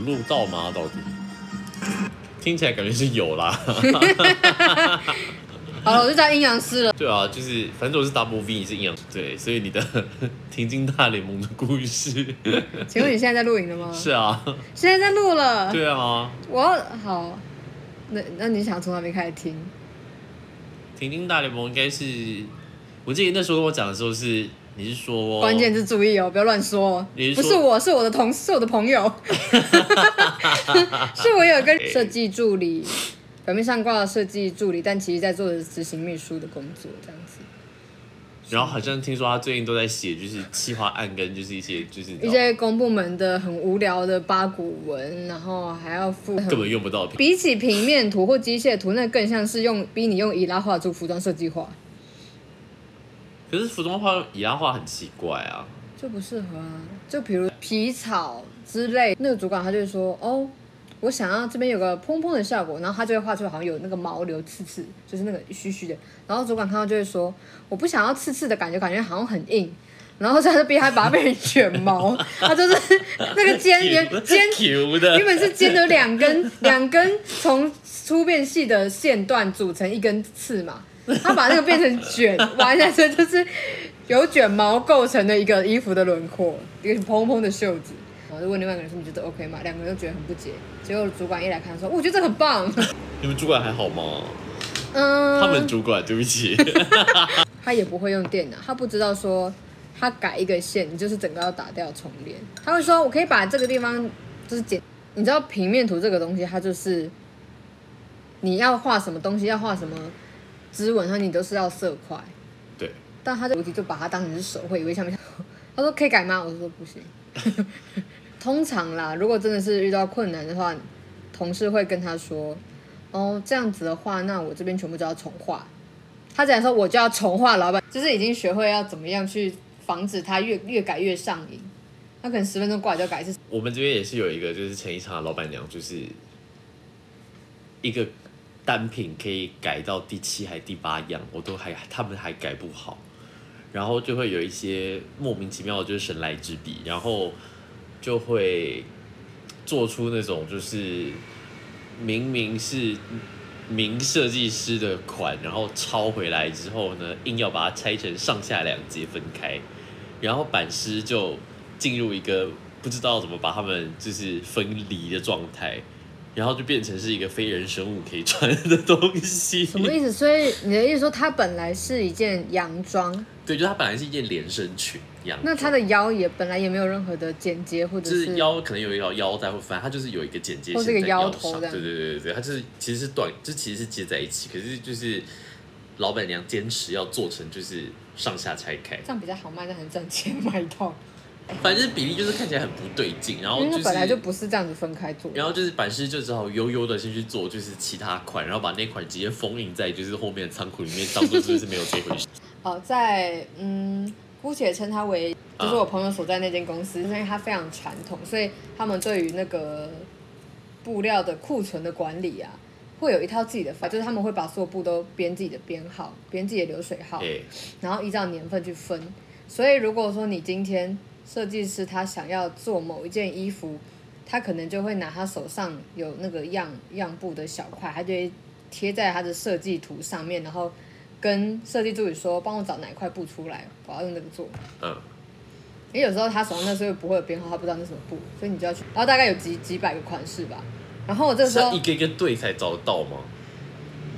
有录到吗？到底？听起来感觉是有啦。好了，我就叫阴阳师了。对啊，就是反正我是 double V，你是阴阳师对，所以你的 停经大联盟的故事请问你现在在录影了吗？是啊，现在在录了。对啊，我好，那那你想从哪边开始听？停经大联盟应该是，我记得那时候跟我讲的时候是，你是说关键是注意哦，不要乱说哦。你是说不是我，是我的同事，是我的朋友，是我有一个设计助理，表面上挂了设计助理，但其实在做的是执行秘书的工作，这样子。然后好像听说他最近都在写，就是企划案跟就是一些就是一些公部门的很无聊的八股文，然后还要附根本用不到的比起平面图或机械图，那更像是用逼你用伊拉画出服装设计画，可是服装画以拉画很奇怪啊，就不适合啊。就比如皮草之类，那个主管他就会说，哦，我想要这边有个蓬蓬的效果，然后他就会画出好像有那个毛流刺刺，就是那个虚虚的。然后主管看到就会说，我不想要刺刺的感觉，感觉好像很硬。然后他就逼他把它变成卷毛，他就是那个尖原尖的原本是尖的两根两根从粗变细的线段组成一根刺嘛，他把那个变成卷，完下去就是由卷毛构成的一个衣服的轮廓，一个蓬蓬的袖子。然后就问另外一个人说：“你觉得 OK 吗？”两个人都觉得很不解。结果主管一来看说：“我觉得这很棒。你们主管还好吗？”嗯，他们主管，对不起，他也不会用电脑，他不知道说他改一个线，你就是整个要打掉重连。他会说：“我可以把这个地方就是剪。”你知道平面图这个东西，它就是你要画什么东西，要画什么织纹，上你都是要色块。对，但他就就把它当成是手绘，以为下面他说可以改吗？我说不行。通常啦，如果真的是遇到困难的话，同事会跟他说：“哦，这样子的话，那我这边全部都要重画。”他只能说我就要重画，老板就是已经学会要怎么样去防止他越越改越上瘾。他可能十分钟过来就改一次，我们这边也是有一个，就是前一场的老板娘，就是一个单品可以改到第七还第八样，我都还他们还改不好，然后就会有一些莫名其妙的，就是神来之笔，然后就会做出那种就是明明是名设计师的款，然后抄回来之后呢，硬要把它拆成上下两节分开，然后版师就进入一个不知道怎么把它们就是分离的状态，然后就变成是一个非人生物可以穿的东西。什么意思？所以你的意思说，它本来是一件洋装，对，就它本来是一件连身裙一样。那它的腰也本来也没有任何的剪接，或者就是是腰可能有一条腰带，或反正它就是有一个剪接或是一个腰线在腰头这样上对对对对对，它就是其实是短，就其实是接在一起，可是就是老板娘坚持要做成就是上下拆开，这样比较好卖，但很赚钱买一套，反正比例就是看起来很不对劲，然后本来就不是这样子分开做。然后就是版师就只好悠悠的先去做，就是其他款，然后把那款直接封印在就是后面的仓库里面，当做就是没有这回事。哦，在嗯，姑且称它为，就是我朋友所在那间公司，因为它非常传统，所以他们对于那个布料的库存的管理啊，会有一套自己的法，就是他们会把所有布都编自己的编号，编自己的流水号，哎，然后依照年份去分。所以如果说你今天设计师他想要做某一件衣服，他可能就会拿他手上有那个样样布的小块，他就会贴在他的设计图上面，然后跟设计助理说，帮我找哪一块布出来，我要用这个做。嗯，因为有时候他手上那时候不会有编号，他不知道那什么布，所以你就要去，然后大概有几几百个款式吧。然后我这个时候要一个一个对才找得到吗？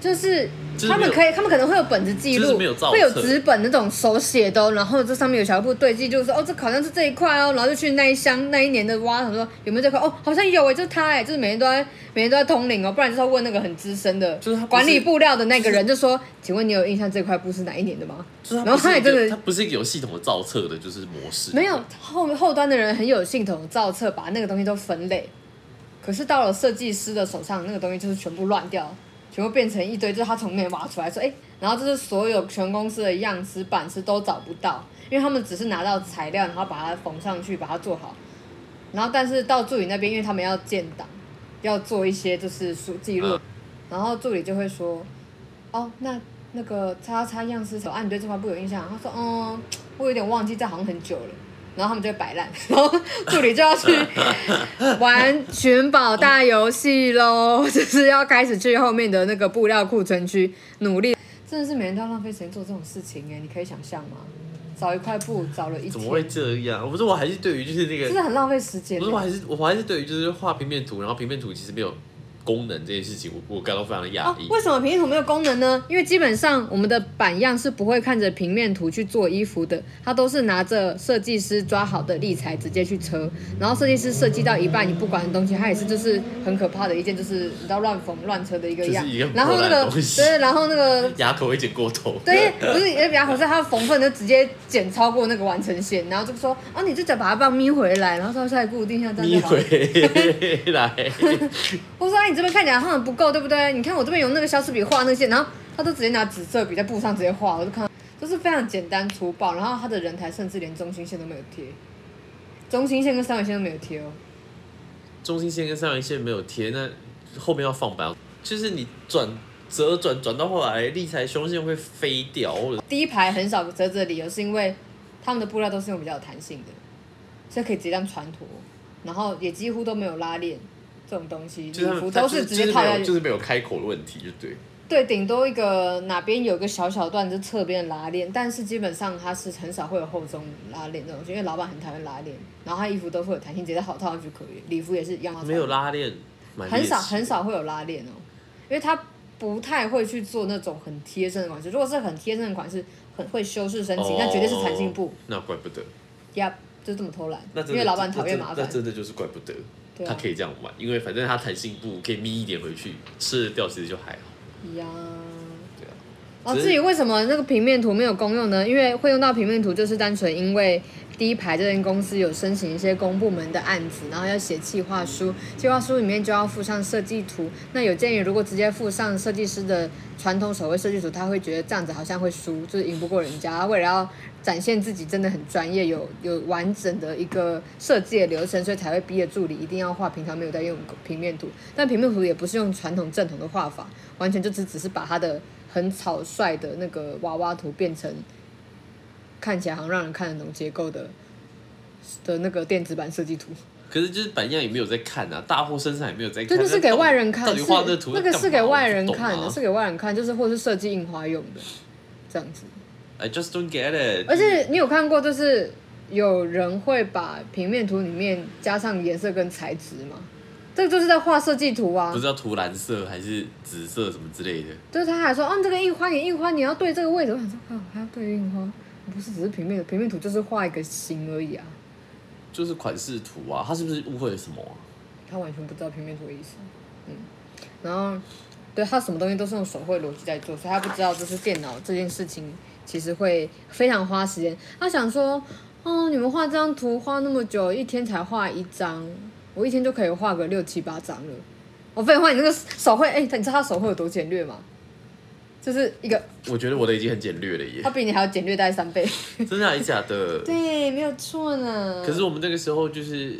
就是他们可以，他们可能会有本子记录，会有纸本那种手写的哦、然后这上面有小布对记，就是说哦，这好像是这一块哦，然后就去那一箱那一年的挖，他说有没有这块？哦，好像有哎，就是他哎，就是每天都在每天都在通灵哦，不然就是要问那个很资深的，就是他管理布料的那个人，就说，请问你有印象这块布是哪一年的吗？就是然后他也真的他不是一个有系统的造册的，就是模式。没有后后端的人很有系统的造册，把那个东西都分类。可是到了设计师的手上，那个东西就是全部乱掉，全部变成一堆，就是他从那边挖出来说，哎、然后这是所有全公司的样式、版式都找不到，因为他们只是拿到材料，然后把它缝上去，把它做好。然后但是到助理那边，因为他们要建档，要做一些就是数记录，嗯然后助理就会说，哦，那那个叉叉样式手，啊，你对这块布有印象？他说，嗯，我有点忘记，这好像很久了。然后他们就会摆烂，然后助理就要去 玩寻宝大游戏喽，就是要开始去后面的那个布料库存区努力。真的是每天都要浪费时间做这种事情哎，你可以想象吗？找一块布找了一天，怎么会这样？不是，我还是对于就是那个，真的很浪费时间不。是，我还是我还是对于就是画平面图，然后平面图其实没有功能这件事情，我我感到非常的压哦抑。，为什么平面图没有功能呢？因为基本上我们的版样是不会看着平面图去做衣服的，它都是拿着设计师抓好的立裁直接去车，然后设计师设计到一半你不管的东西，它也是就是很可怕的一件，就是你知道乱缝乱车的一个样就是。然后那个对，然后那个 牙口会剪过头。对，不是也比较好，是它缝缝就直接剪超过那个完成线，然后就说啊，你就只把它棒眯回来，然后到下一固定一下，这样咪就好回来，我说、啊、你这边看起来好像不够，对不对？你看我这边有那个消失笔画那些，然后他都直接拿紫色笔在布上直接画，我就看到就是非常简单粗暴，然后他的人台甚至连中心线都没有贴，中心线跟三维线都没有贴哦。中心线跟三维线没有贴，那后面要放板，就是你转折转转到后来，立裁胸线会飞掉，第一排很少折子的理由是因为他们的布料都是用比较有弹性的，所以可以直接这样穿脱，然后也几乎都没有拉链这种东西，就是他礼服们它就是直接套下去。就是没有开口的问题，就对。对，顶多一个哪边有个小小段就侧边的拉链，但是基本上它是很少会有后中拉链这种东西，因为老板很讨厌拉链，然后他衣服都会有弹性，直接好套上去可以，礼服也是一样。没有，拉链，很少很少会有拉链哦，因为他不太会去做那种很贴身的款式。如果是很贴身的款式，很会修饰身形，那绝对是弹性布。哦，那怪不得。呀，就这么偷懒那，因为老板讨厌麻那烦。真的就是怪不得对啊，他可以这样玩，因为反正他弹性不可以眯一点回去，吃得掉其实就还好。呀。对啊，哦，只是至于为什么那个平面图没有公用呢？因为会用到平面图，就是单纯因为第一排这间公司有申请一些公部门的案子，然后要写计划书，计划书里面就要附上设计图。那有建议如果直接附上设计师的传统手绘设计图，他会觉得这样子好像会输，就是赢不过人家。为了要展现自己真的很专业，有有完整的一个设计的流程，所以才会逼着助理一定要画平常没有在用平面图。但平面图也不是用传统正统的画法，完全就只只是把他的很草率的那个娃娃图变成看起来好像让人看得懂结构的的那个电子版设计图。可是就是板样也没有在看啊，大货身上也没有在看。这就是给外人看，到底是画这图那个是给外人看的，是给外人看，就是或是设计印花用的这样子。I just don't get it。而且你有看过，就是有人会把平面图里面加上颜色跟材质吗？这个就是在画设计图啊不。知道涂蓝色还是紫色什么之类的。就是他还说，哦，这个印花，你印花你要对这个位置。我想说，啊，还要对印花？不是，只是平面的，平面图就是画一个形而已啊。就是款式图啊，他是不是误会了什么啊？他完全不知道平面图的意思。嗯，然后对他什么东西都是用手绘逻辑在做，所以他不知道就是电脑这件事情其实会非常花时间。他想说，哦，你们画这张图画那么久，一天才画一张，我一天就可以画个六七八张了。我废话，你那个手绘，哎、你知道他手绘有多简略吗？就是一个，我觉得我的已经很简略了耶他，比你还要简略大概三倍。真的还是假的？对，没有错呢。可是我们那个时候就是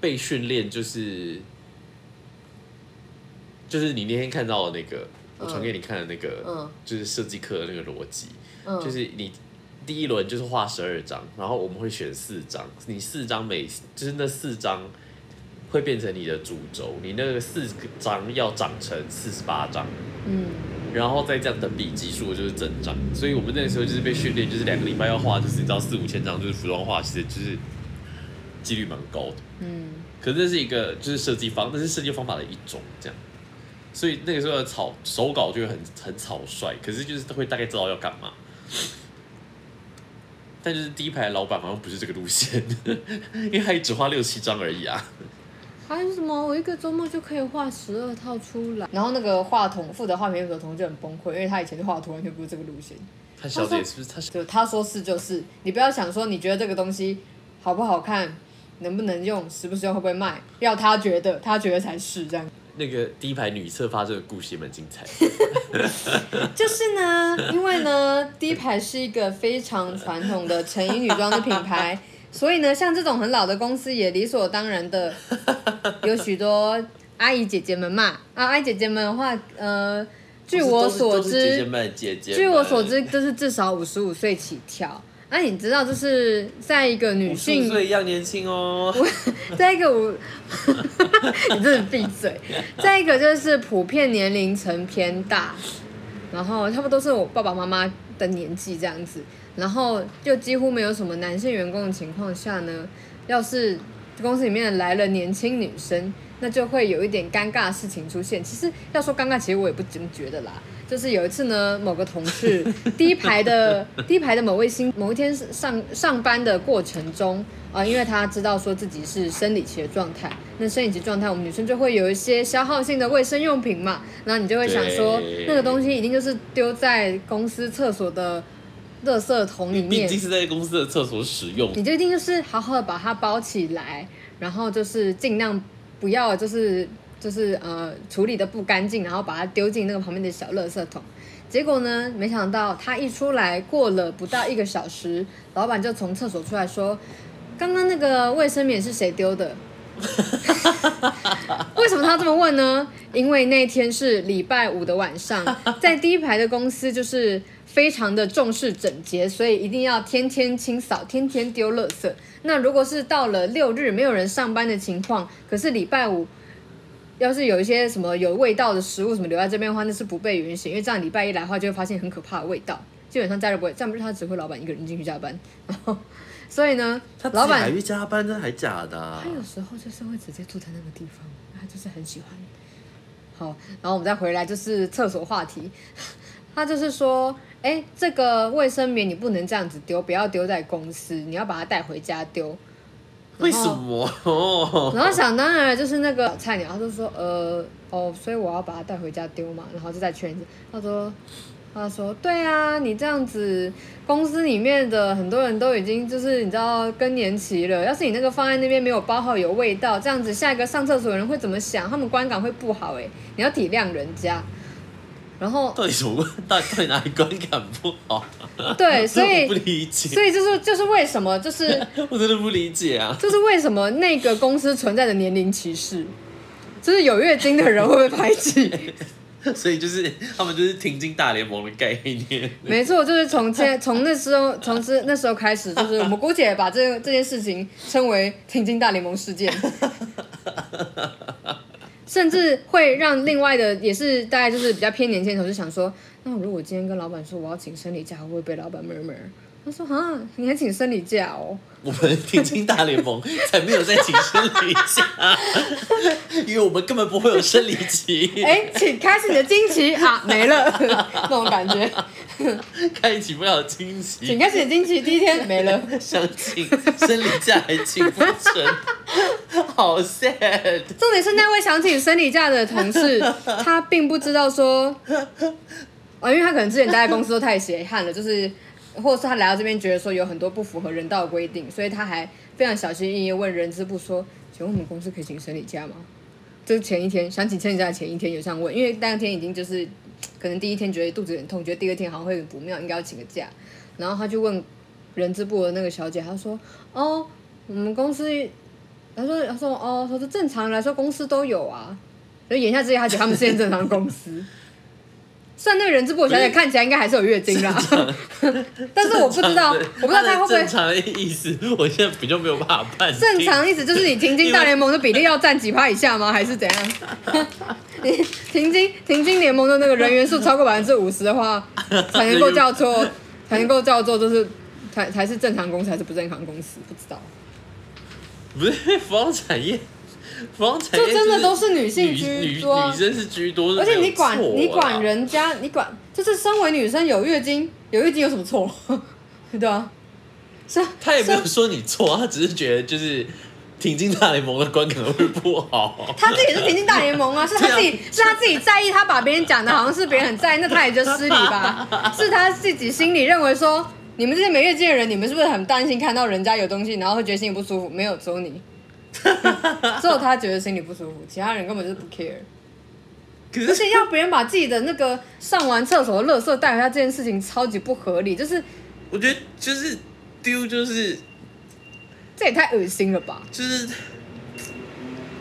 被训练，就是就是你那天看到的那个，我传给你看的那个，嗯就是设计课的那个逻辑，嗯就是你第一轮就是画十二张，然后我们会选四张，你四张每就是那四张会变成你的主轴，你那个四张要长成四十八张。嗯，然后再这样等比级数就是增长，所以我们那个时候就是被训练，就是两个礼拜要画，就是你知道四五千张，就是服装画，其实就是几率蛮高的。嗯，可是这是一个就是设计方，那是设计方法的一种，这样。所以那个时候的草手稿就会很很草率，可是就是会大概知道要干嘛。但就是第一排的老板好像不是这个路线，因为他也只画六七张而已啊。还有什么？我一个周末就可以画十二套出来。然后那个画筒负责画平面图的同学就很崩溃，因为他以前就画图完全不是这个路线。他小姐是不是他就他说是就是，你不要想说你觉得这个东西好不好看，能不能用，实不实用，会不会卖，要他觉得，他觉得才是这样。那个第一排女侧发这个故事也蛮精彩的。就是呢，因为呢，第一排是一个非常传统的成衣女装的品牌，所以呢，像这种很老的公司也理所当然的 有许多阿姨姐姐们嘛。啊，阿姨姐姐们的话，呃，据我所都是都是姐姐知，们，姐姐们，据我所知，就是至少五十五岁起跳。啊，你知道，就是在一个女五十性岁一样年轻哦。在一个我，你真的闭嘴。再一个就是普遍年龄层偏大，然后差不多都是我爸爸妈妈的年纪这样子，然后就几乎没有什么男性员工的情况下呢，要是公司里面来了年轻女生，那就会有一点尴尬的事情出现。其实要说尴尬，其实我也不怎么觉得啦。就是有一次呢，某个同事 第一排的第一排的某位新某一天上上班的过程中啊、因为他知道说自己是生理期的状态，那生理期状态我们女生就会有一些消耗性的卫生用品嘛，然后你就会想说那个东西一定就是丢在公司厕所的垃圾桶里面毕竟，是在公司的厕所使用，你就一定就是好好的把它包起来，然后就是尽量不要就是就是呃处理的不干净，然后把它丢进那个旁边的小垃圾桶。结果呢，没想到他一出来，过了不到一个小时，老板就从厕所出来说：“刚刚那个卫生棉是谁丢的？” 为什么他这么问呢？因为那天是礼拜五的晚上，在第一排的公司就是非常的重视整洁，所以一定要天天清扫，天天丢垃圾。那如果是到了六日没有人上班的情况，可是礼拜五要是有一些什么有味道的食物什么留在这边的话，那是不被允许，因为这样礼拜一来的话就会发现很可怕的味道。基本上家里不会，这样不是他指挥老板一个人进去加班，然后所以呢，他老板还去加班，真的还假的啊、他有时候就是会直接住在那个地方，他就是很喜欢。好，然后我们再回来就是厕所话题，他就是说，哎，这个卫生棉你不能这样子丢，不要丢在公司，你要把它带回家丢。为什么？然后想当然就是那个菜鸟，他就说，呃，哦，所以我要把它带回家丢嘛，然后就在圈子。他说，他说，对啊，你这样子，公司里面的很多人都已经就是你知道更年期了，要是你那个放在那边没有包好，有味道，这样子下一个上厕所的人会怎么想？他们观感会不好哎、你要体谅人家。然后到底什么？到底到底哪里观感不好？对，所以不理解，所以就是就是为什么就是 我真的不理解啊！就是为什么那个公司存在的年龄歧视，就是有月经的人会被排挤。所以就是他们就是挺进大联盟的概念。没错，就是从现从那时候从之那时候开始，就是我们姑且把这这件事情称为“挺进大联盟事件”，甚至会让另外的也是大概就是比较偏年轻的同事想说，那如果今天跟老板说我要请生理假，会不会被老板 murmur？他说啊，你还请生理假哦？我们挺进大联盟才没有在请生理假，因为我们根本不会有生理期。哎，请开始你的惊奇啊，没了那种感觉，开启不了惊奇请喜，开始你的惊奇第一天没了。想请生理假还请不成，好 sad。重点是那位想请生理假的同事，他并不知道说，啊，因为他可能之前待在公司都太血汗了，就是，或者是他来到这边觉得说有很多不符合人道的规定，所以他还非常小心翼翼问人资部说，请问我们公司可以请生理假吗？就前一天想请生理假的前一天有这样问，因为当天已经就是可能第一天觉得肚子很痛，觉得第二天好像会很不妙，应该要请个假，然后他就问人资部的那个小姐，她说，哦，我们公司他说：“他说哦，他说正常来说公司都有啊，所以言下之意，他觉得他们是件正常的公司。虽然那个人资部的小姐看起来应该还是有月经啦，但是我不知道，我不知道他会不会正常的意思，我现在比较没有办法判定。正常意思就是你停经大联盟的比例要占几趴以下吗？还是怎样？你停经停经联盟的那个人员数超过百分之五十的话，才能够叫做才能够叫做就是才才是正常公司还是不正常公司？不知道。不是服装产业，服装产业就真的都是女性居女多啊女生是居多，而且你管你管人家，你管就是身为女生有月经，有月经有什么错？对啊，是啊，他也没有说你错，他只是觉得就是挺进大联盟的观感会不好。他自己是挺进大联盟啊，是他自己 啊是他自己在意，他把别人讲的好像是别人很在意，那他也就失礼吧？是他自己心里认为说，你们这些没月经的人，你们是不是很担心看到人家有东西，然后会觉得心里不舒服？没有，只有你，只有他觉得心里不舒服，其他人根本就是不 care。而可是且要别人把自己的那个上完厕所的垃圾带回家这件事情超级不合理，就是我觉得就是丢就是这也太恶心了吧！就是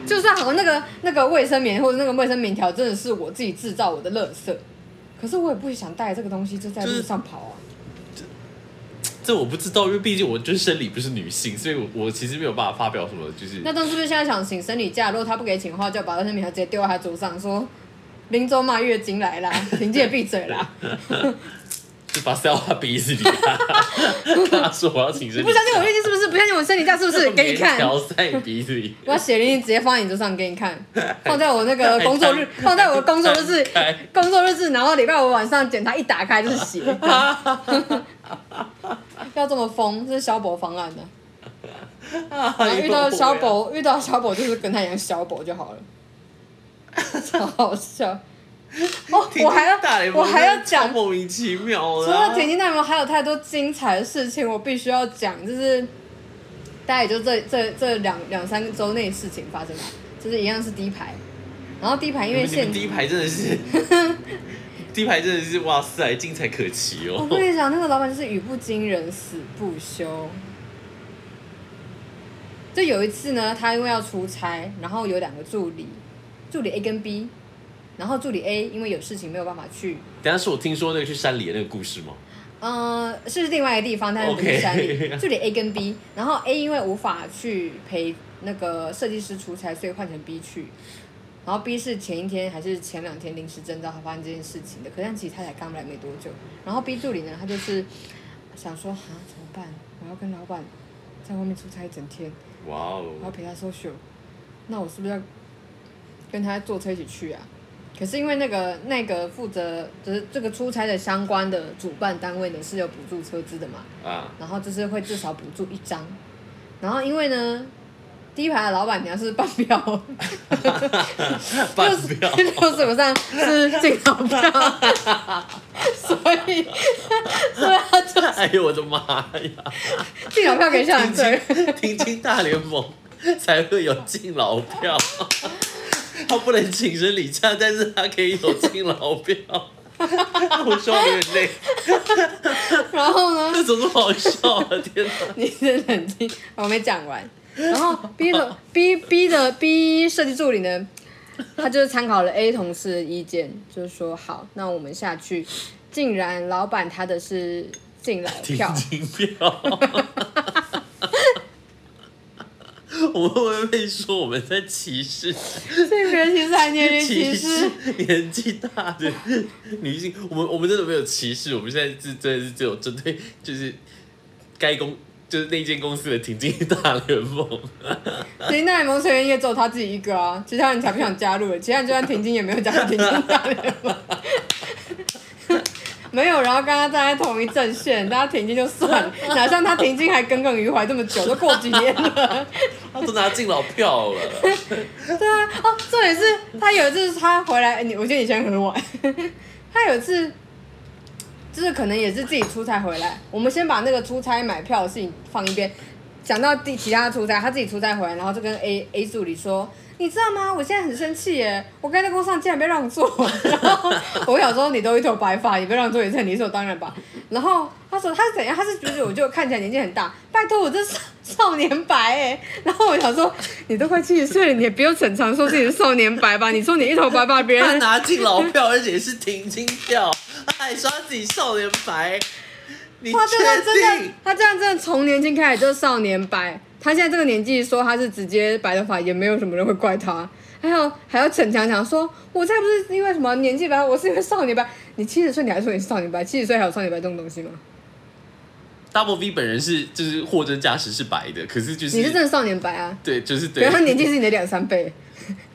就算好像那个那个卫生棉或者那个卫生棉条真的是我自己制造我的垃圾，可是我也不想带这个东西就在路上跑啊。这我不知道，因为毕竟我就是生理不是女性，所以我我其实没有办法发表什么，就是那东是不是现在想请生理假？如果他不给请的话，就把卫生棉条直接丢在他桌上，说林州骂月经来啦，婷姐闭嘴啦！就把塞到他鼻子里、他说我要请生理你不相信我月经是不是？不相信我生理假是不是？给你看，条塞你鼻子里，我要写令直接放在你桌上给你看，放在我那个工作日，放在我的工作日志，工作日志，然后礼拜五晚上检查一打开就是血，要这么疯，这是萧伯方案的。然后遇到萧伯，遇到萧伯就是跟他一样萧伯就好了，超好笑。哦，我还要我还要讲莫名其妙的除啊、了田径大联盟，还有太多精彩的事情，我必须要讲，就是大概也就这这这两两三周内事情发生吧，就是一样是第一排，然后第一排因为现你们第一排真的是，第一排真的是哇塞，精彩可期哦我哦。跟你讲，那个老板就是语不惊人死不休。就有一次呢，他因为要出差，然后有两个助理，助理 A 跟 B，然后助理 A 因为有事情没有办法去，等下是我听说那个去山里的那个故事吗？呃，是另外一个地方，但是不是山里 助理 A 跟 B，然后 A 因为无法去陪那个设计师出差，所以换成 B 去。然后 B 是前一天还是前两天临时征召他发生这件事情的，可是其实他才刚来没多久。然后 B 助理呢，他就是想说啊怎么办？我要跟老板在外面出差一整天，哇哦我要陪他 social，那我是不是要跟他坐车一起去啊？可是因为那个那个负责就是这个出差的相关的主办单位呢是有补助车资的嘛，啊，然后就是会至少补助一张，然后因为呢。第一排的老板娘是半票，半票，六十五上是进口票，所以所以他就哎呦我的妈呀！进老票给校长队。听听大联盟才会有敬老票，他不能请生理假，但是他可以有敬老票。我说我有点累，然后呢，这怎么这么好笑啊？天哪！你先冷静，我没讲完。然后 B 的 B B 的 B 设计助理呢，他就是参考了 A 同事的意见，就是说好，那我们下去。竟然老板他的是敬老听票。我们会不会被说我们在歧视 性别歧视还年龄歧视？年纪大的女性？我们我们真的没有歧视，我们现在是真的是只有针对就是该公就是那间公司的挺进大联盟。其实那联盟成员也只有他自己一个啊，其他人才不想加入了，其他人就算停经也没有加入停经大联盟。没有，然后跟他站在同一阵线，大家停经就算了，哪像他停经还耿耿于怀这么久，都过几年了。他都拿敬老票了，对啊，哦，重点是他有一次他回来，你我记得以前很晚，他有一次就是可能也是自己出差回来，我们先把那个出差买票的事情放一边，讲到第其他出差，他自己出差回来，然后就跟 A A 助理说。你知道吗？我现在很生气耶！我刚才在工上竟然被让座，然后我想说你都一头白发，你被让座也是理所当然吧。然后他说他是怎样？他是觉得我就看起来年纪很大，拜托我这是少年白哎。然后我想说你都快七十岁了，你也不用逞强说自己是少年白吧？你说你一头白发，别人他拿进老票，而且是停经票，他还说他自己少年白。你他这样真的？，他这样真的从年轻开始就是少年白。他现在这个年纪说他是直接白头发，也没有什么人会怪他。还有还要逞强强说，我才不是因为什么年纪白，我是因为少年白。你七十岁你还说你是少年白，七十岁还有少年白这种东西吗？Double V 本人是就是货真价实是白的，可是就是你是真的少年白啊？对，就是对他年纪是你的两三倍，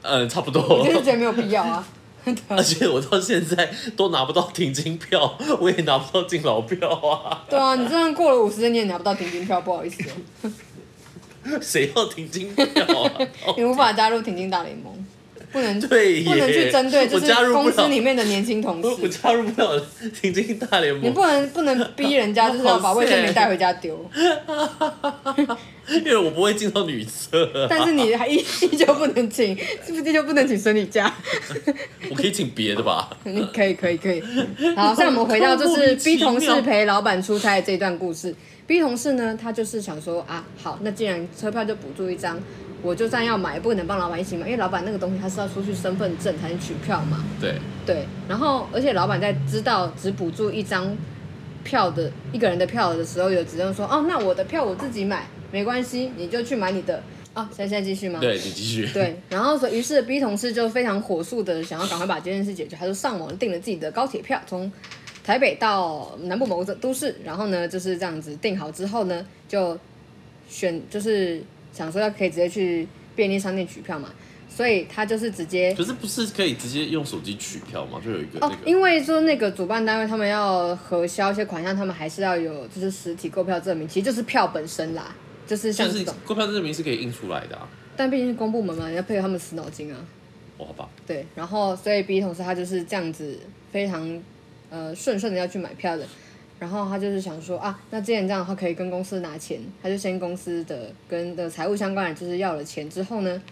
嗯，差不我多就。是觉得没有必要啊。而且我到现在都拿不到停经票，我也拿不到敬老票啊！对啊，你就算过了五十你也拿不到停经票，不好意思哦，谁要停经票啊？你无法加入停经大联盟，不能对不能去针对就是公司里面的年轻同事 我。加入不了停经大联盟，你不能不能逼人家就是要把卫生棉带回家丢，因为我不会进到女厕、啊，但是你还依依旧不能请，是不是依旧不能请生理假？我可以请别的吧？你可以可以可以。好，现在我们回到就是逼同事陪老板出差的这段故事。B 同事呢，他就是想说啊，好，那既然车票就补助一张，我就算要买，不可能帮老板一起买，因为老板那个东西他是要出去身份证才能取票嘛。对，对，然后而且老板在知道只补助一张票的一个人的票的时候，有只能说哦，那我的票我自己买，没关系，你就去买你的。啊，现在现在继续吗？对你继续。对，然后所于是 B 同事就非常火速的想要赶快把这件事解决，他就上网订了自己的高铁票，从台北到南部某个都市，然后呢就是这样子订好之后呢，就选就是想说要可以直接去便利商店取票嘛，所以他就是直接可是不是可以直接用手机取票吗？就有一个哦那，个。因为说那个主办单位他们要核销一些款项，他们还是要有就是实体购票证明，其实就是票本身啦，就是像就是这种，购票证明是可以印出来的啊。但毕竟是公部门嘛，你要配合他们死脑筋啊。哦，好吧，对，然后所以 B 同事他就是这样子非常呃顺顺的要去买票的，然后他就是想说啊，那既然这样的话可以跟公司拿钱，他就先公司的跟的财务相关的就是要了钱之后呢，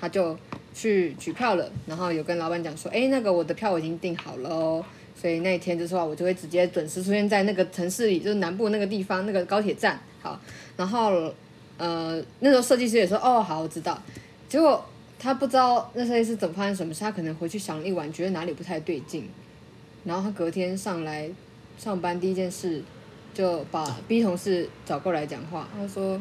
他就去取票了，然后有跟老板讲说，哎，那个我的票我已经订好了哦。所以那一天就是话，我就会直接准时出现在那个城市里，就是南部那个地方那个高铁站。好，然后呃那时候设计师也说，哦好，我知道。结果他不知道那设计师怎么发生什么事，他可能回去想了一晚，觉得哪里不太对劲，然后他隔天上来上班第一件事就把 B 同事找过来讲话，他说。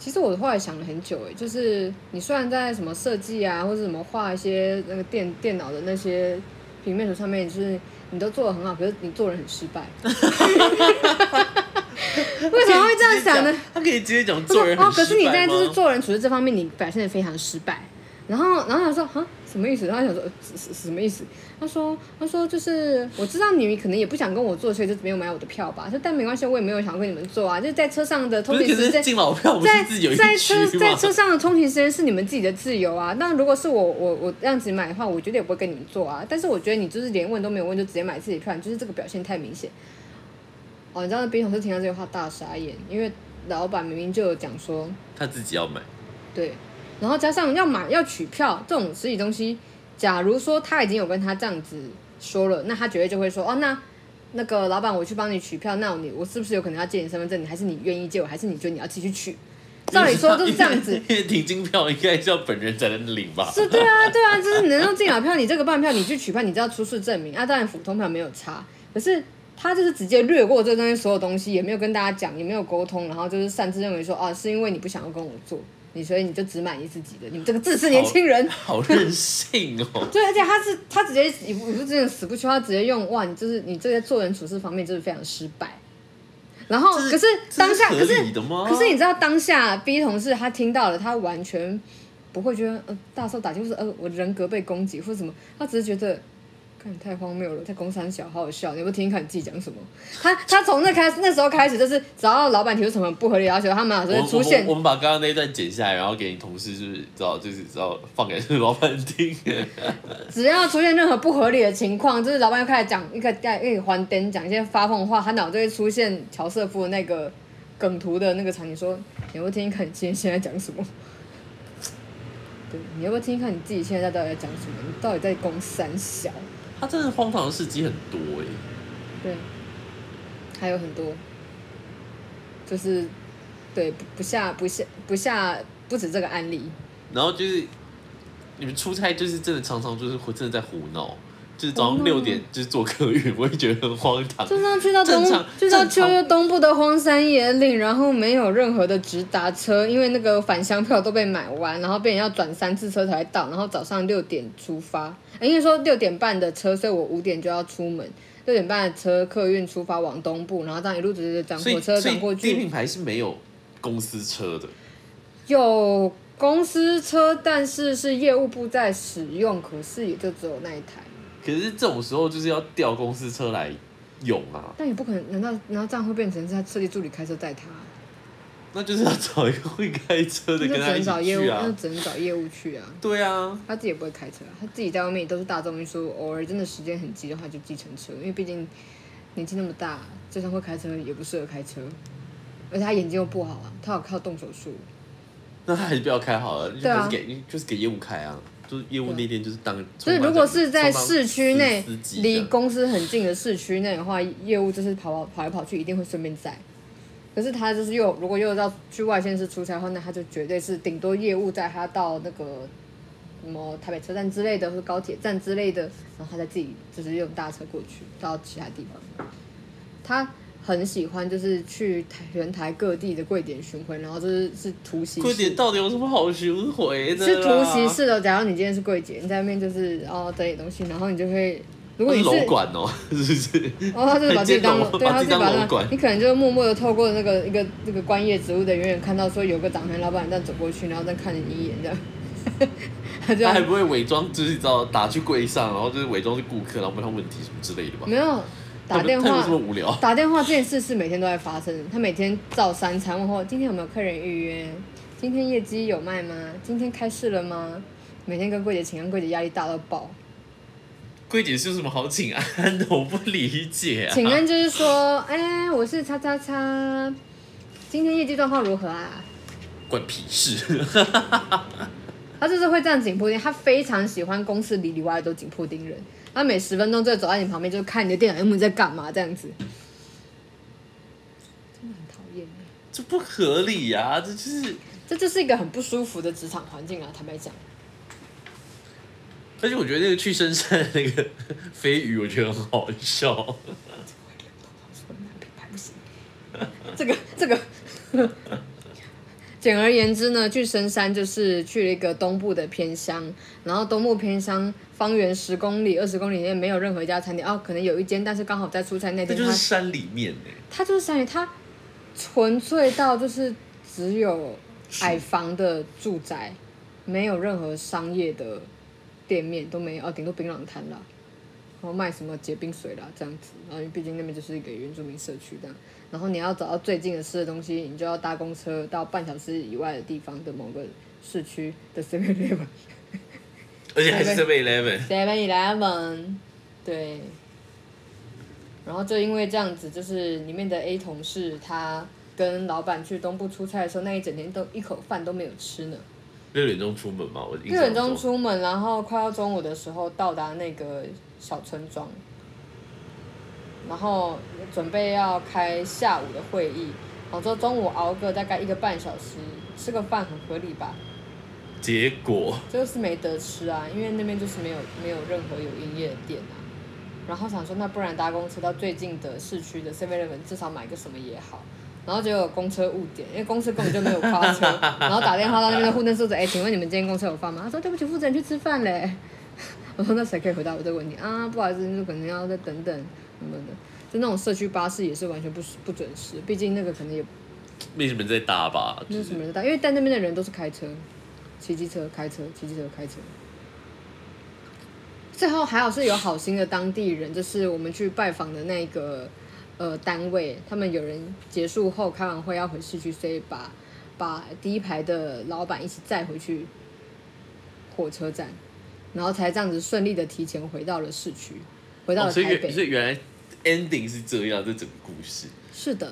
其实我后来想了很久，哎，就是你虽然在什么设计啊，或者什么画一些那个电电脑的那些平面图上面，就是你都做的很好，可是你做人很失败。为什么会这样想呢？他可以直接讲做人哦，可是你在就是做做人处事这方面，你表现的非常失败。然后，然后他说哈什么意思？然后他想说呃是是什么意思？他说他说就是我知道你可能也不想跟我坐，所以就没有买我的票吧。说但没关系，我也没有想要跟你们坐啊。就是在车上的通勤时间，敬老票不在是自己在车在？车上的通勤时间是你们自己的自由啊。那如果是我我我这样子买的话，我绝对也不会跟你们坐啊。但是我觉得你就是连问都没有问就直接买自己票，你就是这个表现太明显。哦，你知道冰同事听到这句话大傻眼，因为老板明明就有讲说，他自己要买，对，然后加上要买要取票这种实体东西，假如说他已经有跟他这样子说了，那他绝对就会说，哦，那那个老板我去帮你取票，那你我是不是有可能要借你身份证？你还是你愿意借我，还是你觉得你要继续取？照理说都是这样子。因为停金票应该是要本人才能领吧？是，对啊，对啊，就 是你能用进老票，你这个半票你去取票，你就要出示证明啊。当然普通票没有差，可是他就是直接略过这东西所有东西，也没有跟大家讲，也没有沟通，然后就是擅自认为说，啊，是因为你不想要跟我做，你所以你就只满意自己的，你们这个自私年轻人。好任性哦！对，而且他是他直接也不不是真的死不屈，他直接用哇，你就是你这些做人处事方面就是非常失败。然后这可是当下这可是可是你知道当下 B 同事他听到了，他完全不会觉得呃大受打击，或是呃我人格被攻击或者什么，他只是觉得。看太荒谬了，在公三小好好笑，你有没有听听看你自己讲什么？他他从那开始那时候开始，就是只要老板提出什么不合理要求，他马上就会出现我我们把刚刚那一段剪下来，然后给你同事，就是知道，就是知道放给老板听。只要出现任何不合理的情况，就是老板又开始讲一个带一个还灯，讲一些发疯话，他脑就会出现乔瑟夫的那个梗图的那个场景，说你要不要听听看你今天现在讲什么？对，你要不要听听看你自己现在到底在讲什么？你到底在攻三小？他真的荒唐的事迹很多哎、对，还有很多，就是对不不下不下不下不止这个案例，然后就是你们出差，就是真的常常就是真的在胡闹，就是早上六点就是坐客运，我也觉得很荒唐。就像去到东去到秋月东部的荒山野岭，然后没有任何的直达车，因为那个返乡票都被买完，然后别人要转三次车才到，然后早上六点出发，呃应该说六点半的车，所以我五点就要出门。六点半的车客运出发往东部，然后这样一路直接转火车转过去。第一品牌是没有公司车的，有公司车，但是是业务部在使用，可是也就只有那一台。可是这种时候就是要调公司车来用啊，但也不可能，难道难道这样会变成是他设计助理开车载他？那就是要找一个会开车的跟他一起去啊。那就只能找业务去啊。对啊，他自己也不会开车啊，他自己在外面也都是大众运输，偶尔真的时间很急的话就计程车，因为毕竟年纪那么大，就算会开车也不适合开车，而且他眼睛又不好啊，他有靠动手术。那他还是不要开好了，就是给就是给业务开啊，就是业务那天就是当。所以如果是在市区内离公司很近的市区内的话，业务就是跑跑跑来跑去，一定会顺便载。可是他就是又如果又要去外县市出差的话，那他就绝对是顶多业务载他到那个什么台北车站之类的，或者高铁站之类的，然后他再自己就是用大车过去到其他地方。他很喜欢就是去台全台各地的柜点巡回，然后就是是突袭贵点。到底有什么好巡回的？是突袭，式的，假如你今天是柜姐，你在那边就是哦整理东西，然后你就会，如果你是楼管哦，是不是？哦，他就是 把自己当对，他是把那管你可能就默默的透过那个一个那个关业职务的远远看到说有个长台老板这样走过去，然后再看你一眼这样，他还不会伪装，就是你知道打去柜上，然后就是伪装是顾客，然后问他问题什么之类的吧？没有打电话这么无聊？打电话这件事是每天都在发生，他每天照三餐问候今天有没有客人预约，今天业绩有卖吗？今天开市了吗？每天跟柜姐请安，柜姐压力大到爆。柜姐是有什么好请安的？我不理解啊。请安就是说，哎，我是叉叉叉，今天业绩状况如何啊？关屁事！他就是会这样紧迫盯，他非常喜欢公司里里外外都紧迫盯人。他每十分钟就走在你旁边，就看你的电脑屏幕在干嘛这样子，真的很讨厌欸这不合理呀、这就是，这就是一个很不舒服的职场环境啊！坦白讲，而且我觉得那个去深山的那个飞鱼，我觉得很好笑。这个这个，简而言之呢，去深山就是去了一个东部的偏乡，然后东部偏乡方圆十公里、二十公里内没有任何一家餐厅，哦，可能有一间，但是刚好在出差那这天他就是山里面呢、它就是山里，它纯粹到就是只有矮房的住宅，没有任何商业的店面都没有，哦，顶多槟榔摊啦，然后卖什么结冰水啦这样子，然后因为毕竟那边就是一个原住民社区这样，然后你要找到最近的吃的东西，你就要搭公车到半小时以外的地方的某个市区的 Seven Eleven。而且还是 Seven Eleven。Seven Eleven，对。然后就因为这样子，就是里面的 A 同事，他跟老板去东部出差的时候，那一整天都一口饭都没有吃呢。六点钟出门嘛，我印六点钟出门，然后快要中午的时候到达那个小村庄，然后准备要开下午的会议，然后说中午熬个大概一个半小时，吃个饭很合理吧？结果就是没得吃啊，因为那边就是没有没有任何有营业的店啊。然后想说，那不然搭公车到最近的市区的 Seven Eleven，至少买个什么也好。然后结果公车误点，因为公司根本就没有发车，然后打电话到那边的护士说：“哎，请问你们今天公车有发吗？”他说：“对不起，负责人去吃饭嘞。”我说：“那谁可以回答我这个问题啊？不好意思，就可能要再等等什么的。”就那种社区巴士也是完全不不准时，毕竟那个可能也没什么人在搭吧？没有什么人在搭，因为在那边的人都是开车、骑机车、开车、骑机车、开车。最后还好是有好心的当地人，就是我们去拜访的那个呃单位，他们有人结束后开完会要回市区，所以把把第一排的老板一起载回去火车站，然后才这样子顺利的提前回到了市区，回到哦，所以了台北。原所以原来 ending 是这样，这整个故事。是的，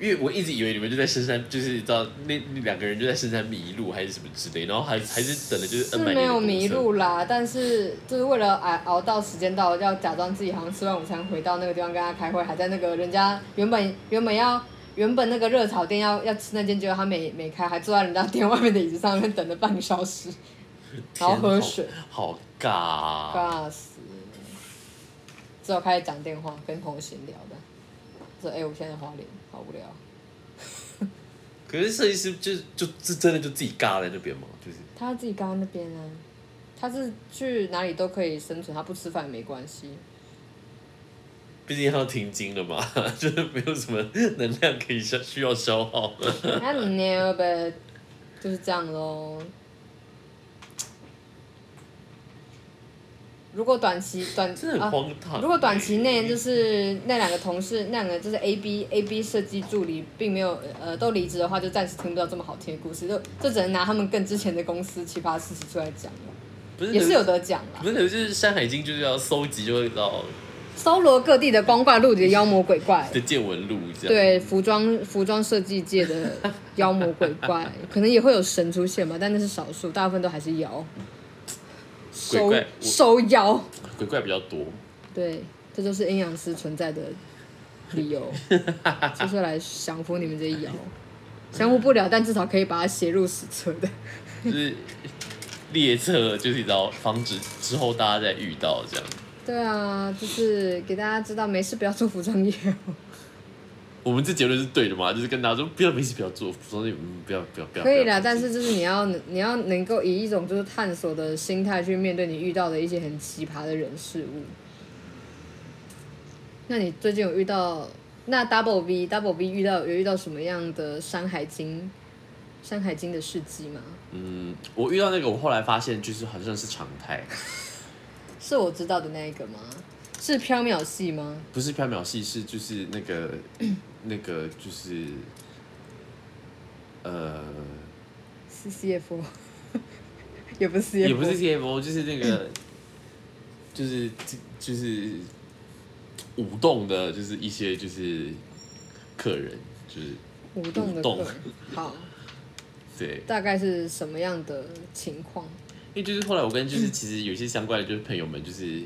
因为我一直以为你们就在深山，就是你知道那那两个人就在深山迷路还是什么之类，然后还还是等了就是是没有迷路啦，但是就是为了熬熬到时间到，要假装自己好像吃完午餐回到那个地方跟他开会，还在那个人家原本原本要原本那个热炒店要要吃那间，结果他没没开，还坐在人家店外面的椅子上面等了半个小时，然后喝水，好好尬、死！之后开始讲电话，跟朋友闲聊的，说哎、我现在花莲好无聊，可是设计师就是就是真的就自己尬在那边嘛，就是他自己尬在那边啊，他是去哪里都可以生存，他不吃饭也没关系。毕竟要停经了嘛，就是没有什么能量可以消需要消耗。I don't know, but 就是这样咯。如果短期短真的很啊，荒唐、如果短期内就是那两个同事，那两个就是 A B A B 设计助理，并没有呃都离职的话，就暂时听不到这么好听的故事，就就只能拿他们更之前的公司奇葩事实出来讲了，不是也是有得讲啦不。是，就是《山海经》就是要搜集，就会到搜罗各地的光怪陆离的妖魔鬼怪，的见闻录这样。对服装服装设计界的妖魔鬼怪，可能也会有神出现吧，但那是少数，大部分都还是妖。收鬼怪我收妖，鬼怪比较多。对，这就是阴阳师存在的理由，就是来降服你们这些妖。降服不了，但至少可以把它写入史册的。就是列册，就是你知道，防止之后大家再遇到这样。对啊，就是给大家知道，没事不要做服装业哦。我们这结论是对的嘛？就是跟大家说，不要没事不要做所以，嗯，不要不要不要。可以啦，但是就是你要你要能够以一种就是探索的心态去面对你遇到的一些很奇葩的人事物。那你最近有遇到那 Double V Double V 遇到有遇到什么样的《山海经》《山海经》的事迹吗？嗯，我遇到那个，我后来发现就是好像是常态，是我知道的那一个吗？是缥缈系吗？不是缥缈系，是就是那个那个就是呃，是 CFO，也不是 CFO，也不是 CFO，就是那个就是就是舞动的，就是一些就是客人，就是舞动的动客人。好，对，大概是什么样的情况？因为就是后来我跟就是其实有些相关的就是朋友们就是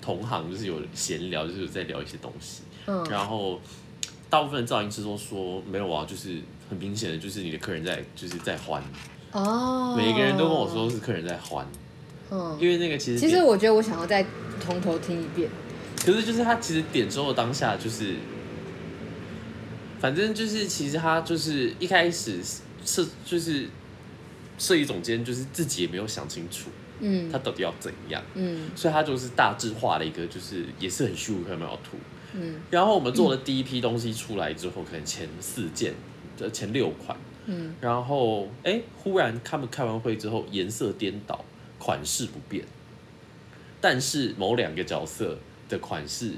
同行就是有闲聊，就是有在聊一些东西，嗯。然后大部分的造型师都说没有啊，就是很明显的就是你的客人在就是在欢，哦，每个人都跟我说，是客人在欢，嗯，因为那个其实其实我觉得我想要再从头听一遍。可是就是他其实点之后当下就是，反正就是其实他就是一开始设就是设计总监就是自己也没有想清楚嗯。他到底要怎样，嗯。所以他就是大致画了一个就是也是很虚无缥缈的图。嗯。然后我们做了第一批东西出来之后，可能前四件，呃前六款，嗯。然后哎，忽然他们开完会之后颜色颠倒，款式不变，但是某两个角色的款式、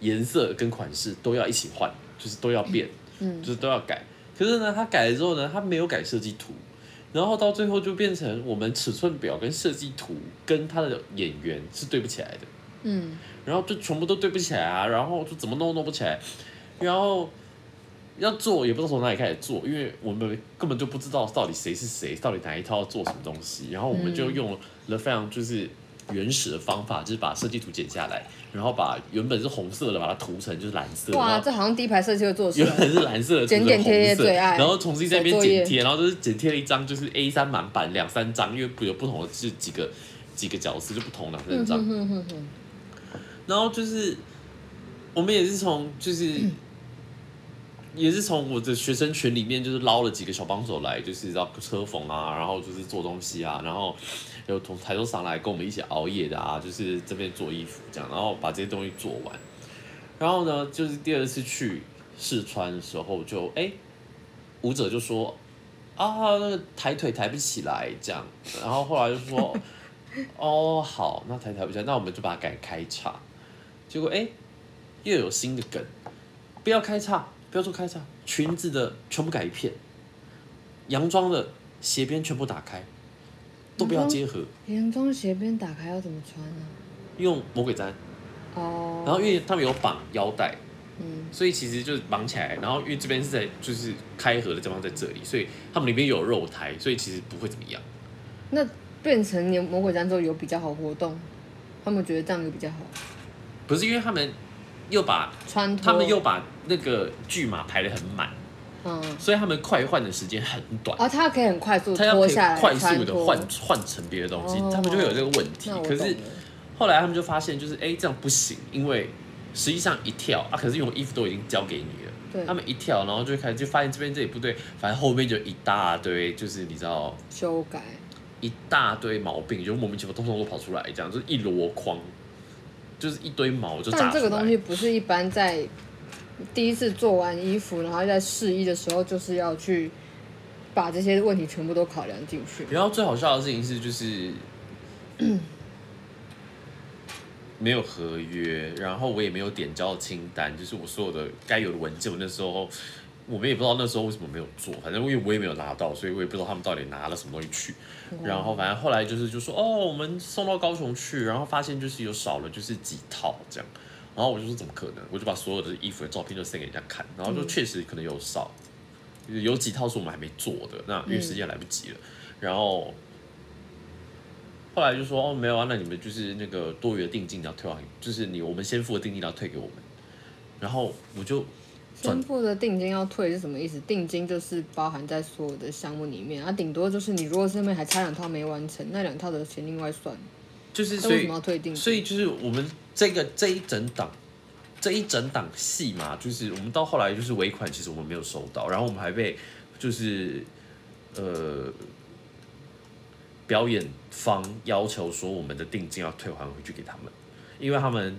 颜色跟款式都要一起换，就是都要变，嗯。就是都要改。可是呢，他改了之后呢，他没有改设计图，然后到最后就变成我们尺寸表跟设计图跟他的演员是对不起来的。嗯然后就全部都对不起来啊，然后就怎么弄都弄不起来，然后要做也不知道从哪里开始做，因为我们根本就不知道到底谁是谁，到底哪一套要做什么东西，然后我们就用了非常就是原始的方法，就是把设计图剪下来，然后把原本是红色的把它涂成就是蓝色，哇，这好像第一排设计会做事原。本是蓝色的剪点贴最爱。然后重新在那边剪贴，然后就是剪贴了一张就是 A 三满版两三张，因为有不同的就几个几个角色就不同两三嗯张。哼哼哼哼，然后就是我们也是从就是、也是从我的学生群里面就是捞了几个小帮手来，就是要车缝啊，然后就是做东西啊，然后有从台州上来跟我们一起熬夜的啊，就是这边做衣服这样，然后把这些东西做完。然后呢，就是第二次去试穿的时候就，哎，舞者就说啊，那个抬腿抬不起来这样，然后后来就说。哦，好，那抬抬不起来，那我们就把它改开叉。结果哎，又有新的梗，不要开叉，不要做开叉，裙子的全部改一片，洋装的斜边全部打开，都不要结合，洋装斜边打开要怎么穿啊？用魔鬼毡。哦，然后因为他们有绑腰带，嗯所以其实就是绑起来，然后因为这边是在就是开合的地方在这里，所以他们里面有肉台，所以其实不会怎么样。那变成你魔鬼毡之后有比较好活动，他们觉得这样有比较好不是因为他们又把穿。他们又把那个巨码排得很满，嗯，所以他们快换的时间很短。哦，它可以很快速他要可以下来，快速的穿脱换换成别的东西，哦他们就会有这个问题那。我可是了后来他们就发现，就是哎、这样不行，因为实际上一跳啊，可是因为我衣服都已经交给你了，对他们一跳，然后就会开始就发现这边这里不对，反正后面就一大堆，就是你知道修改。一大堆毛病，就莫名其妙通通都跑出来，这样就是一箩筐，就是一堆毛就炸出来。但这个东西不是一般在第一次做完衣服，然后在试衣的时候，就是要去把这些问题全部都考量进去。然后最好笑的事情是，就是 没有合约，然后我也没有点交清单，就是我所有的该有的文件，我那时候我们也不知道那时候为什么没有做，反正因为我也没有拿到，所以我也不知道他们到底拿了什么东西去。然后反正后来就是就说哦，我们送到高雄去，然后发现就是有少了就是几套这样，然后我就说怎么可能？我就把所有的衣服的照片都送给人家看，然后就确实可能有少，有几套是我们还没做的，那因为时间来不及了，然后。后来就说哦没有啊，那你们就是那个多余的定金要退还，就是你我们先付的定金要退给我们，然后我就转先付的定金要退是什么意思？定金就是包含在所有的项目里面，啊，顶多就是你如果上面还差两套没完成，那两套的钱另外算。就是所以为什么要退定金？所以就是我们这个这一整档这一整档戏嘛，就是我们到后来就是尾款，其实我们没有收到，然后我们还被就是呃表演方要求说我们的定金要退还回去给他们，因为他们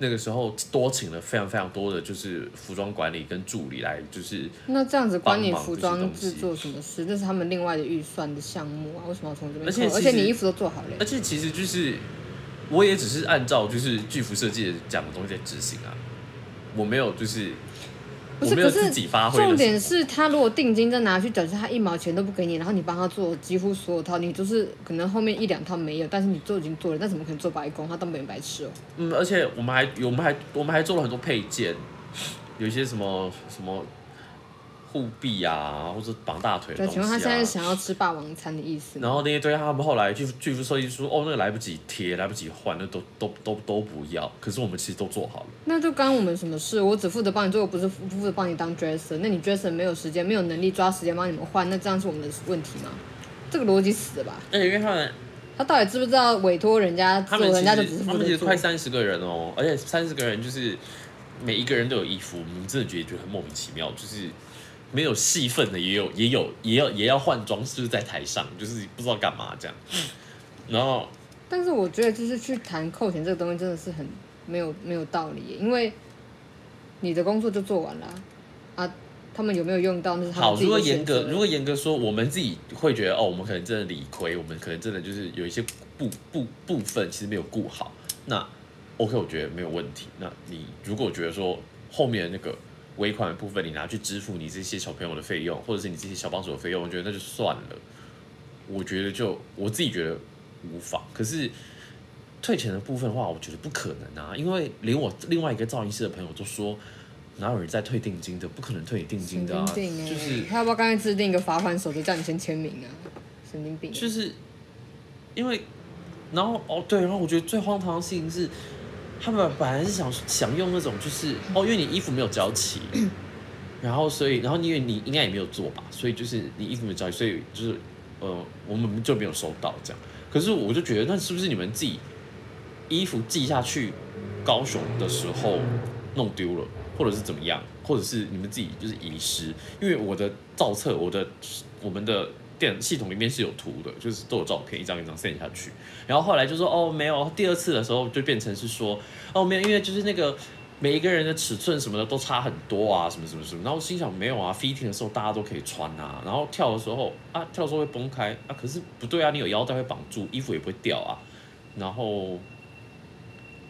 那个时候多请了非常非常多的就是服装管理跟助理来，就是那这样子管你服装制作什么事？这是他们另外的预算的项目啊，为什么要从这边而且？而且你衣服都做好了而，且其实就是，我也只是按照就是巨幅设计的讲的东西在执行啊，我没有就是不是？我没有可是自己发挥重点是他如果定金再拿去转，是他一毛钱都不给你，然后你帮他做几乎所有套，你就是可能后面一两套没有，但是你做已经做了，那怎么可能做白工？他当别人白痴哦、嗯，而且我们还我们还我们还做了很多配件，有一些什么什么护臂啊，或者绑大腿的对，东西请问他现在啊。想要吃霸王餐的意思？然后那些对他们后来巨巨幅设计说，哦，那个来不及贴，来不及换，那都都都都不要。可是我们其实都做好了。那就干我们什么事？我只负责帮你做，我不是不负责帮你当 dresser。那你 dresser 没有时间，没有能力抓时间帮你们换，那这样是我们的问题吗？这个逻辑死了吧？而且因为他们他到底知不知道委托人家做，人家就只实他们是负责做其实快？三十个人哦，而且三十个人就是每一个人都有衣服，我们真的觉得觉得很莫名其妙，就是没有戏份的也有也有也要也要换装，就是在台上就是不知道干嘛这样，然后但是我觉得就是去谈扣钱这个东西真的是很没有没有道理，因为你的工作就做完了啊啊他们有没有用到那是他们好，如果严格如果严格说，我们自己会觉得哦，我们可能真的理亏，我们可能真的就是有一些部部部分其实没有顾好，那 OK，我觉得没有问题。那你如果觉得说后面那个尾款的部分你拿去支付你这些小朋友的费用，或者是你这些小帮手的费用，我觉得那就算了。我觉得就我自己觉得无妨，可是退钱的部分的话，我觉得不可能啊，因为连我另外一个造型师的朋友都说。哪有人在退定金的？不可能退你定金的啊！就是他要不要干脆制定一个罚款守则，叫你先签名啊？神经病！就是因为，然后哦对，然后我觉得最荒唐的事情是，他们本来是想想用那种就是哦，因为你衣服没有交齐，然后所以然后因为你应该也没有做吧，所以就是你衣服没有交齐，所以就是呃我们就没有收到这样。可是我就觉得那是不是你们自己衣服寄下去高雄的时候弄丢了，或者是怎么样，或者是你们自己就是遗失？因为我的造册，我的我们的电系统里面是有图的，就是都有照片，一张一张 send 下去。然后后来就说哦没有，第二次的时候就变成是说哦没有，因为就是那个每一个人的尺寸什么的都差很多啊，什么什么什么。然后心想没有啊，fitting 的时候大家都可以穿啊，然后跳的时候啊跳的时候会崩开啊，可是不对啊，你有腰带会绑住，衣服也不会掉啊。然后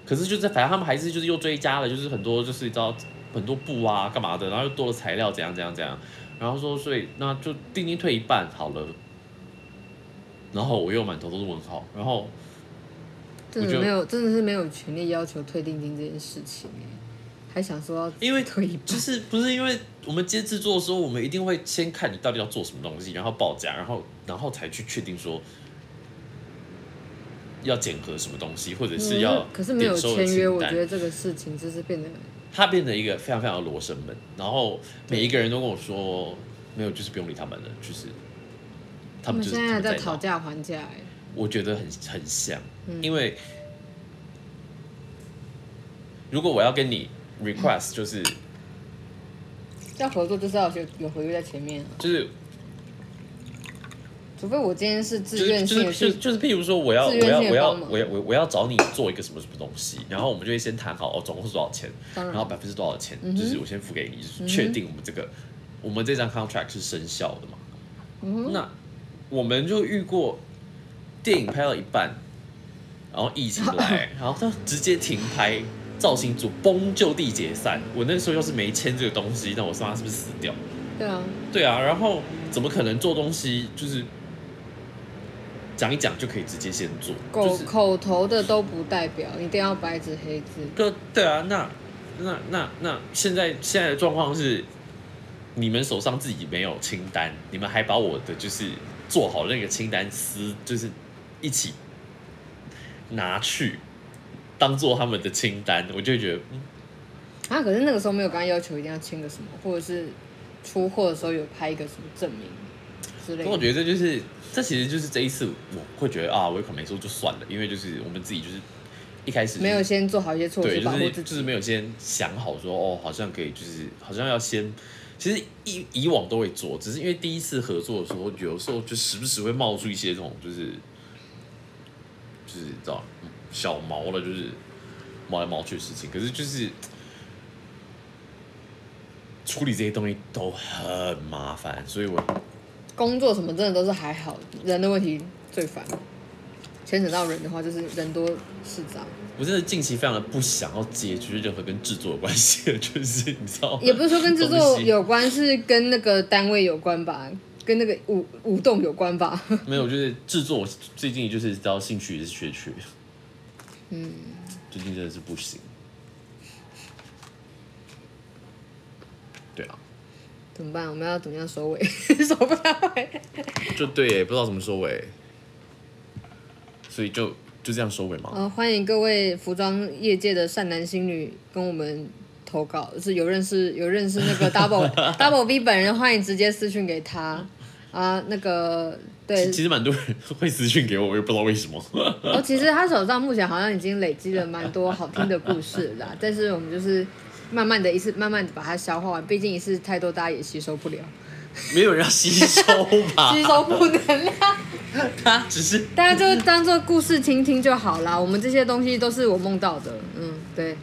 可是就是反正他们还是就是又追加了，就是很多就是你知道很多布啊干嘛的，然后又多了材料怎样怎样怎样。然后说，所以那就定金退一半好了。然后我又满头都是问号，然后真的没有，真的是没有权利要求退定金这件事情哎，还想说要因为退一半就是不是因为我们接制作的时候，我们一定会先看你到底要做什么东西，然后报价，然后然后才去确定说要检核什么东西，或者是要嗯可是没有签约，我觉得这个事情就是变得它变成一个非常非常的罗生门，然后每一个人都跟我说，没有，就是不用理他们了，就是他他们们就是现在在讨价还价哎。我觉得很很像，嗯因为如果我要跟你 request，就是要合作就是要有有合约在前面啊，就是除非我今天是自愿性的就是就是，就是譬如说我要我要我要我要我我要找你做一个什么什么东西，然后我们就会先谈好哦，总共是多少钱，然然后百分之多少钱，嗯就是我先付给你，就是确定我们这个、我们这张 contract 是生效的嘛。嗯那我们就遇过电影拍到一半，然后疫情来，然后他直接停拍，造型组崩就地解散。我那时候要是没签这个东西，那我他妈是不是死掉？对啊，对啊，然后怎么可能做东西就是讲一讲就可以直接先做？口就是口头的都不代表，一定要白纸黑字。对对啊，那那那那现在现在的状况是，你们手上自己没有清单，你们还把我的就是做好那个清单撕，就是一起拿去当做他们的清单，我就觉得，嗯，啊，可是那个时候没有跟他要求一定要签个什么，或者是出货的时候有拍一个什么证明。之类可我。觉得这就是，这其实就是这一次我会觉得啊，我可能没说就算了，因为就是我们自己就是一开始就是没有先做好一些措，施就是保护自己。就是没有先想好说哦，好像可以，就是好像要先，其实以以往都会做，只是因为第一次合作的时候，有时候就时不时会冒出一些这种就是就是你知道嗯小毛了，就是毛来毛去的事情，可是就是处理这些东西都很麻烦，所以我工作什么真的都是还好，人的问题最烦。牵扯到人的话，就是人多事杂，我真的近期非常的不想要解决任何跟制作有关系的，就是你知道，也不是说跟制作有关，是跟那个单位有关吧，跟那个舞舞动有关吧。没有，就是制作，我最近就是知道兴趣也是缺缺。嗯，最近真的是不行。对啊，怎么办？我们要怎么样收尾？收不到尾。就对耶，不知道怎么收尾，所以就就这样收尾吗。呃，欢迎各位服装业界的善男信女跟我们投稿，就是有认识有认识那个 Double Double V 本人，欢迎直接私讯给他啊。那个对其，实蛮多人会私讯给我，我也不知道为什么。哦，其实他手上目前好像已经累积了蛮多好听的故事啦，但是我们就是慢慢的一次慢慢的把它消化完，毕竟一次太多，大家也吸收不了，没有人要吸收吧？吸收负能量。他只是大家就当做故事听听就好啦。我们这些东西都是我梦到的，嗯，对，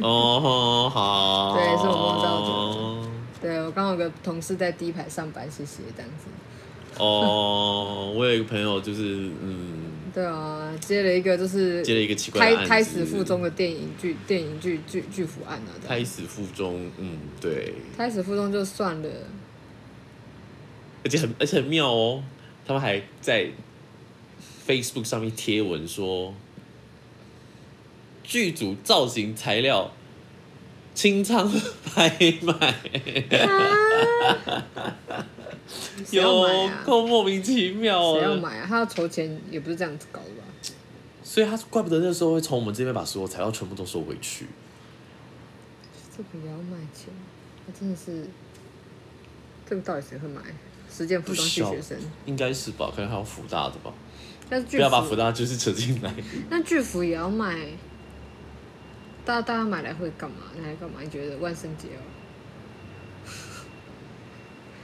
哦好，对是我梦到的对我刚好有个同事在第一排上班，谢谢这样子。哦，我有一个朋友就是嗯，对啊，接了一个就是接了一个奇怪的胎案胎死腹中的电影剧电影剧剧剧腐案啊，这样。胎死腹中，嗯，对，胎死腹中就算了，而且很而且很妙哦，他们还在 Facebook 上面贴文说，剧组造型材料清仓拍卖，有啊？够莫名其妙的。谁要买啊？他要筹钱也不是这样子搞的吧？所以他怪不得那时候会从我们这边把所有材料全部都收回去。这个也要卖钱，那真的是，这个到底谁会买？实践服装系学生，应该是吧？可能还有福大的吧？但是剧不要把福服，大就是扯进来。那巨幅也要卖，大大家买来会干嘛？拿来干嘛？你觉得万圣节哦？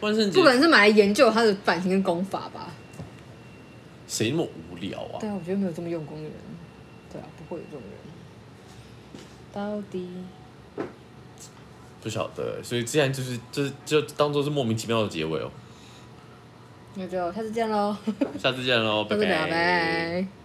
万圣节不可能是买来研究它的版型跟功法吧？谁那么无聊啊？对啊，我觉得没有这么用功的人。对啊，不会有这种人。到底不晓得，所以既然就是就是就当做是莫名其妙的结尾哦。那就下次见喽，下次见喽，拜拜，拜。拜。